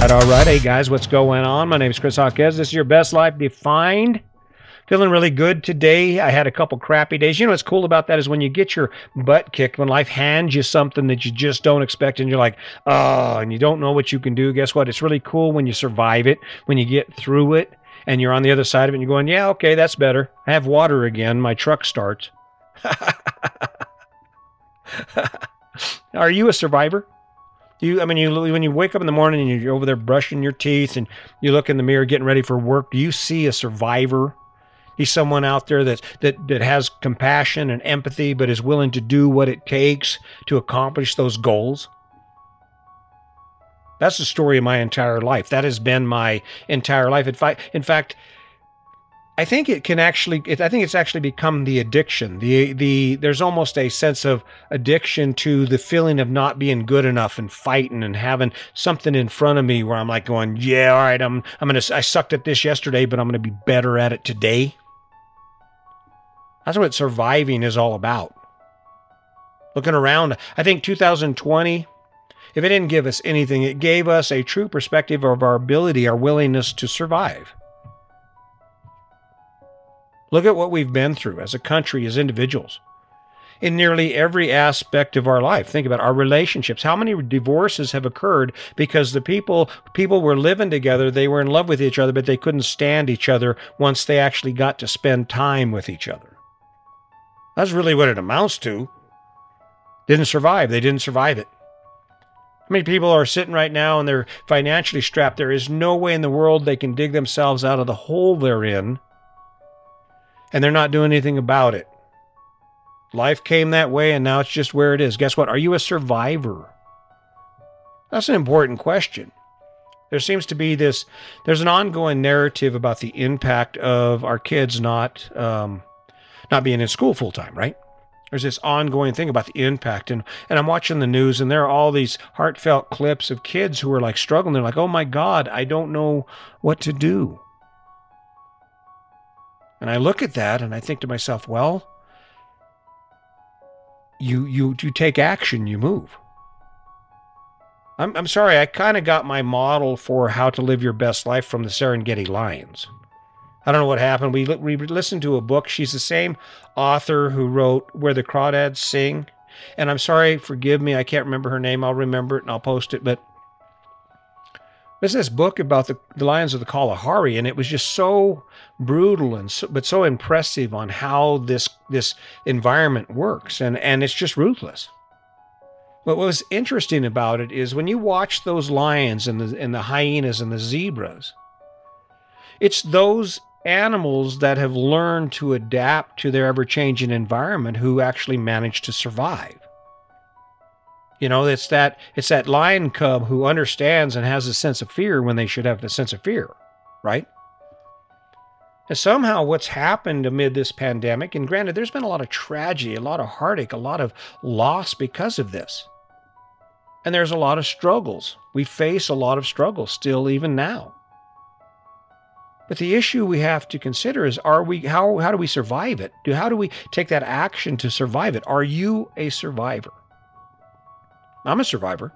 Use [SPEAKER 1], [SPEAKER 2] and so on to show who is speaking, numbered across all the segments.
[SPEAKER 1] All right. Hey, guys, what's going on? My name is Chris Hawkes. This is your best life defined. Feeling really good today. I had a couple crappy days. You know what's cool about that is when you get your butt kicked, when life hands you something that you just don't expect, and you're like, oh, and you don't know what you can do. Guess what? It's really cool when you survive it, when you get through it, and you're on the other side of it, and you're going, yeah, okay, that's better. I have water again. My truck starts. Are you a survivor? You, I mean, you when you wake up in the morning and you're over there brushing your teeth and you look in the mirror getting ready for work, do you see a survivor? He's someone out there that that that has compassion and empathy, but is willing to do what it takes to accomplish those goals. That's the story of my entire life. That has been my entire life. In fact, in fact, I think it can actually. It, I think it's actually become the addiction. The the there's almost a sense of addiction to the feeling of not being good enough and fighting and having something in front of me where I'm like going, yeah, all right, I'm I'm gonna I sucked at this yesterday, but I'm gonna be better at it today. That's what surviving is all about. Looking around, I think 2020 if it didn't give us anything, it gave us a true perspective of our ability, our willingness to survive. Look at what we've been through as a country, as individuals. In nearly every aspect of our life. Think about our relationships. How many divorces have occurred because the people people were living together, they were in love with each other, but they couldn't stand each other once they actually got to spend time with each other. That's really what it amounts to. Didn't survive. They didn't survive it. How many people are sitting right now and they're financially strapped? There is no way in the world they can dig themselves out of the hole they're in and they're not doing anything about it. Life came that way and now it's just where it is. Guess what? Are you a survivor? That's an important question. There seems to be this, there's an ongoing narrative about the impact of our kids not, um, not being in school full time, right? There's this ongoing thing about the impact. And, and I'm watching the news and there are all these heartfelt clips of kids who are like struggling. They're like, oh my God, I don't know what to do. And I look at that and I think to myself, well, you you you take action, you move. I'm I'm sorry, I kind of got my model for how to live your best life from the Serengeti Lions. I don't know what happened. We we listened to a book. She's the same author who wrote Where the Crawdads Sing. And I'm sorry, forgive me, I can't remember her name. I'll remember it and I'll post it. But there's this book about the, the lions of the Kalahari, and it was just so brutal and so, but so impressive on how this this environment works, and and it's just ruthless. But what was interesting about it is when you watch those lions and the and the hyenas and the zebras, it's those animals that have learned to adapt to their ever changing environment who actually manage to survive. You know, it's that it's that lion cub who understands and has a sense of fear when they should have a sense of fear, right? And somehow what's happened amid this pandemic, and granted, there's been a lot of tragedy, a lot of heartache, a lot of loss because of this. And there's a lot of struggles. We face a lot of struggles still even now. But the issue we have to consider is are we how how do we survive it? Do how do we take that action to survive it? Are you a survivor? I'm a survivor.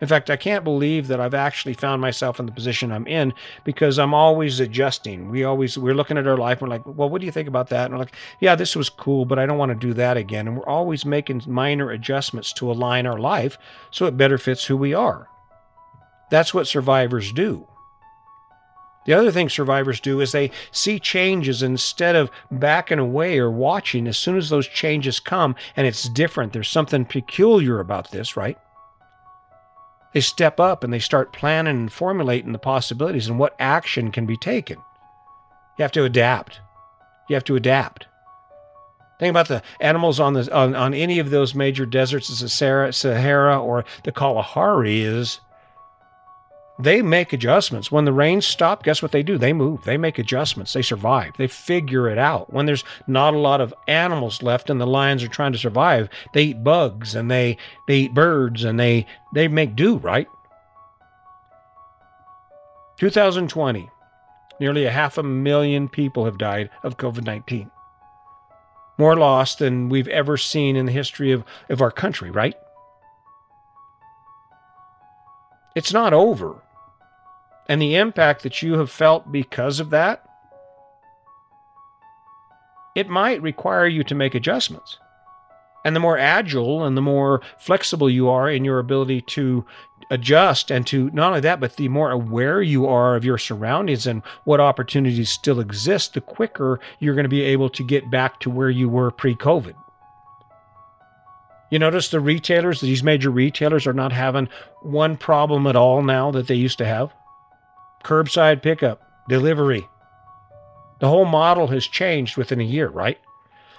[SPEAKER 1] In fact, I can't believe that I've actually found myself in the position I'm in because I'm always adjusting. We always we're looking at our life. and We're like, well, what do you think about that? And we're like, yeah, this was cool, but I don't want to do that again. And we're always making minor adjustments to align our life so it better fits who we are. That's what survivors do. The other thing survivors do is they see changes instead of backing away or watching. As soon as those changes come and it's different, there's something peculiar about this, right? They step up and they start planning and formulating the possibilities and what action can be taken. You have to adapt. You have to adapt. Think about the animals on, the, on, on any of those major deserts, the Sahara, Sahara or the Kalahari, is they make adjustments. When the rains stop, guess what they do? They move. They make adjustments. They survive. They figure it out. When there's not a lot of animals left and the lions are trying to survive, they eat bugs and they they eat birds and they they make do, right? 2020, nearly a half a million people have died of COVID-19. More loss than we've ever seen in the history of, of our country, right? It's not over. And the impact that you have felt because of that, it might require you to make adjustments. And the more agile and the more flexible you are in your ability to adjust and to not only that, but the more aware you are of your surroundings and what opportunities still exist, the quicker you're going to be able to get back to where you were pre COVID. You notice the retailers, these major retailers, are not having one problem at all now that they used to have curbside pickup, delivery. The whole model has changed within a year, right?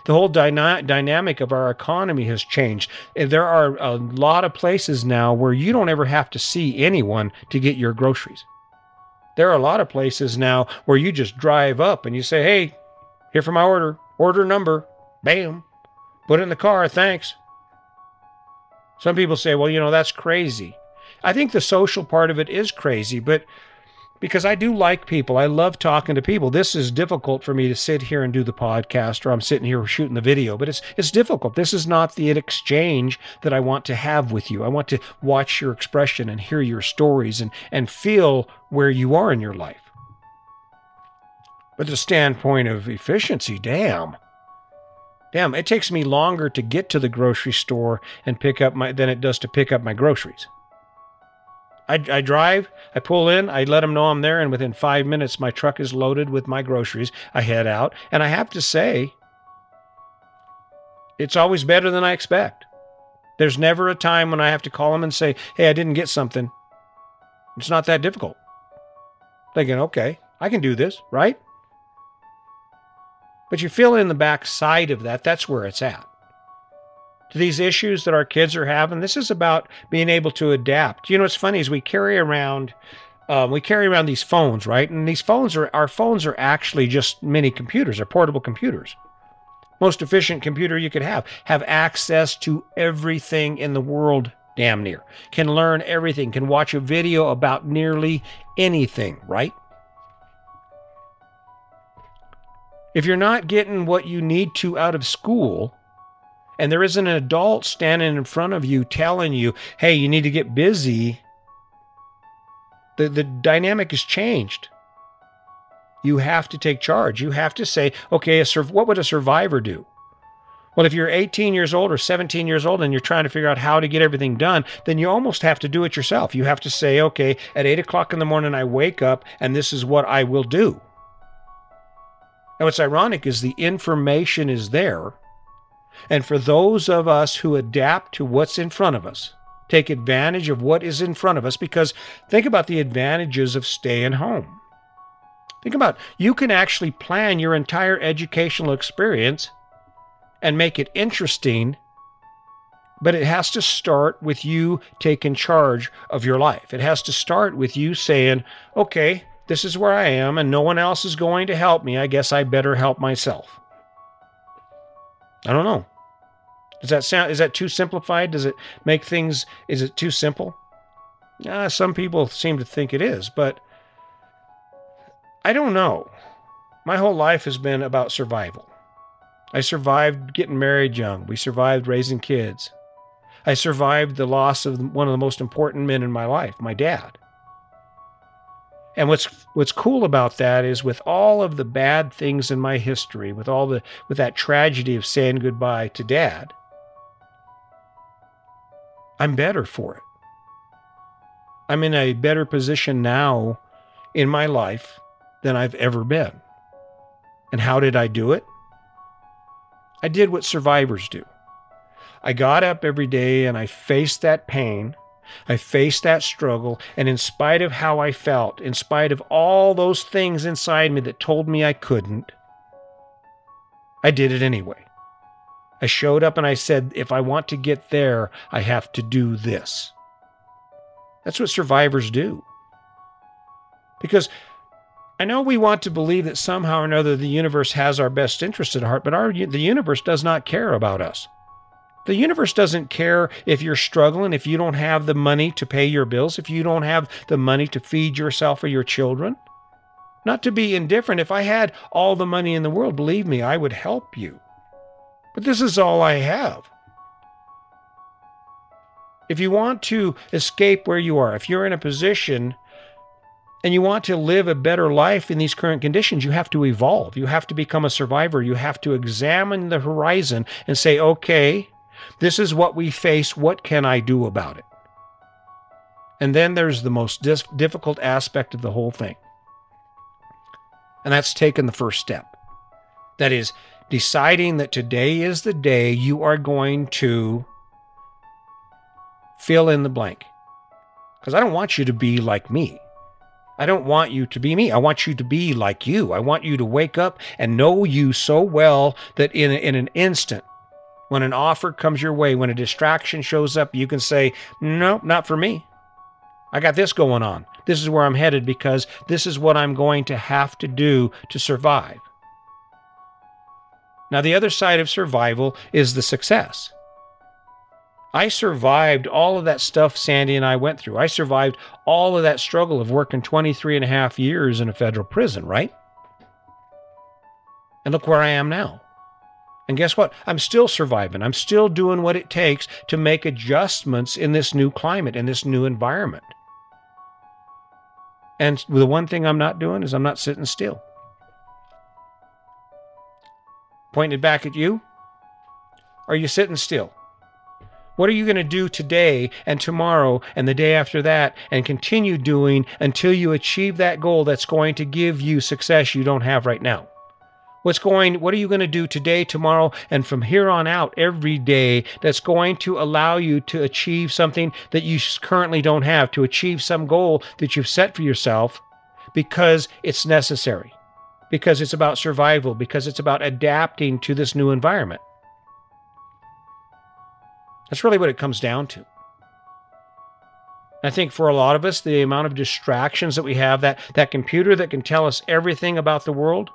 [SPEAKER 1] The whole dyna- dynamic of our economy has changed. There are a lot of places now where you don't ever have to see anyone to get your groceries. There are a lot of places now where you just drive up and you say, hey, here for my order, order number, bam, put it in the car, thanks. Some people say, well, you know, that's crazy. I think the social part of it is crazy, but because I do like people. I love talking to people. This is difficult for me to sit here and do the podcast or I'm sitting here shooting the video, but it's it's difficult. This is not the exchange that I want to have with you. I want to watch your expression and hear your stories and and feel where you are in your life. But the standpoint of efficiency, damn. Damn, it takes me longer to get to the grocery store and pick up my than it does to pick up my groceries. I, I drive, I pull in, I let them know I'm there, and within five minutes, my truck is loaded with my groceries. I head out, and I have to say, it's always better than I expect. There's never a time when I have to call them and say, hey, I didn't get something. It's not that difficult. Thinking, okay, I can do this, right? But you fill in the back side of that, that's where it's at to these issues that our kids are having. This is about being able to adapt. You know, what's funny is we carry around. Um, we carry around these phones, right? And these phones are our phones are actually just mini computers, they're portable computers. Most efficient computer you could have. Have access to everything in the world, damn near. Can learn everything, can watch a video about nearly anything, right? If you're not getting what you need to out of school, and there isn't an adult standing in front of you telling you, hey, you need to get busy, the, the dynamic has changed. You have to take charge. You have to say, okay, a, what would a survivor do? Well, if you're 18 years old or 17 years old and you're trying to figure out how to get everything done, then you almost have to do it yourself. You have to say, okay, at 8 o'clock in the morning, I wake up and this is what I will do. And what's ironic is the information is there and for those of us who adapt to what's in front of us, take advantage of what is in front of us, because think about the advantages of staying home. Think about you can actually plan your entire educational experience and make it interesting, but it has to start with you taking charge of your life. It has to start with you saying, okay, this is where I am, and no one else is going to help me. I guess I better help myself. I don't know. Does that sound is that too simplified? Does it make things is it too simple? Uh, some people seem to think it is, but I don't know. My whole life has been about survival. I survived getting married young. We survived raising kids. I survived the loss of one of the most important men in my life, my dad. And what's what's cool about that is with all of the bad things in my history, with all the with that tragedy of saying goodbye to dad, I'm better for it. I'm in a better position now in my life than I've ever been. And how did I do it? I did what survivors do. I got up every day and I faced that pain I faced that struggle, and in spite of how I felt, in spite of all those things inside me that told me I couldn't, I did it anyway. I showed up and I said, if I want to get there, I have to do this. That's what survivors do. Because I know we want to believe that somehow or another the universe has our best interest at heart, but our, the universe does not care about us. The universe doesn't care if you're struggling, if you don't have the money to pay your bills, if you don't have the money to feed yourself or your children. Not to be indifferent. If I had all the money in the world, believe me, I would help you. But this is all I have. If you want to escape where you are, if you're in a position and you want to live a better life in these current conditions, you have to evolve. You have to become a survivor. You have to examine the horizon and say, okay, this is what we face. What can I do about it? And then there's the most dis- difficult aspect of the whole thing. And that's taking the first step. That is deciding that today is the day you are going to fill in the blank. Because I don't want you to be like me. I don't want you to be me. I want you to be like you. I want you to wake up and know you so well that in, in an instant, when an offer comes your way, when a distraction shows up, you can say, Nope, not for me. I got this going on. This is where I'm headed because this is what I'm going to have to do to survive. Now, the other side of survival is the success. I survived all of that stuff Sandy and I went through. I survived all of that struggle of working 23 and a half years in a federal prison, right? And look where I am now. And guess what? I'm still surviving. I'm still doing what it takes to make adjustments in this new climate, in this new environment. And the one thing I'm not doing is I'm not sitting still. Pointed back at you. Are you sitting still? What are you going to do today and tomorrow and the day after that and continue doing until you achieve that goal that's going to give you success you don't have right now? What's going what are you going to do today, tomorrow and from here on out every day that's going to allow you to achieve something that you currently don't have, to achieve some goal that you've set for yourself because it's necessary? Because it's about survival, because it's about adapting to this new environment. That's really what it comes down to. I think for a lot of us, the amount of distractions that we have, that, that computer that can tell us everything about the world,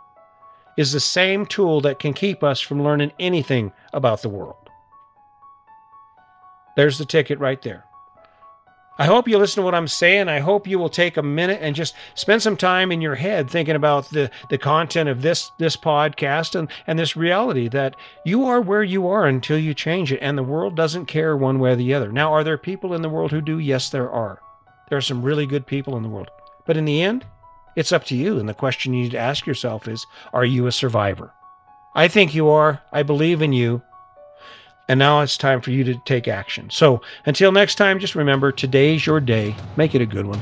[SPEAKER 1] is the same tool that can keep us from learning anything about the world. There's the ticket right there. I hope you listen to what I'm saying. I hope you will take a minute and just spend some time in your head thinking about the, the content of this this podcast and, and this reality that you are where you are until you change it. And the world doesn't care one way or the other. Now, are there people in the world who do? Yes, there are. There are some really good people in the world. But in the end, it's up to you. And the question you need to ask yourself is Are you a survivor? I think you are. I believe in you. And now it's time for you to take action. So until next time, just remember today's your day. Make it a good one.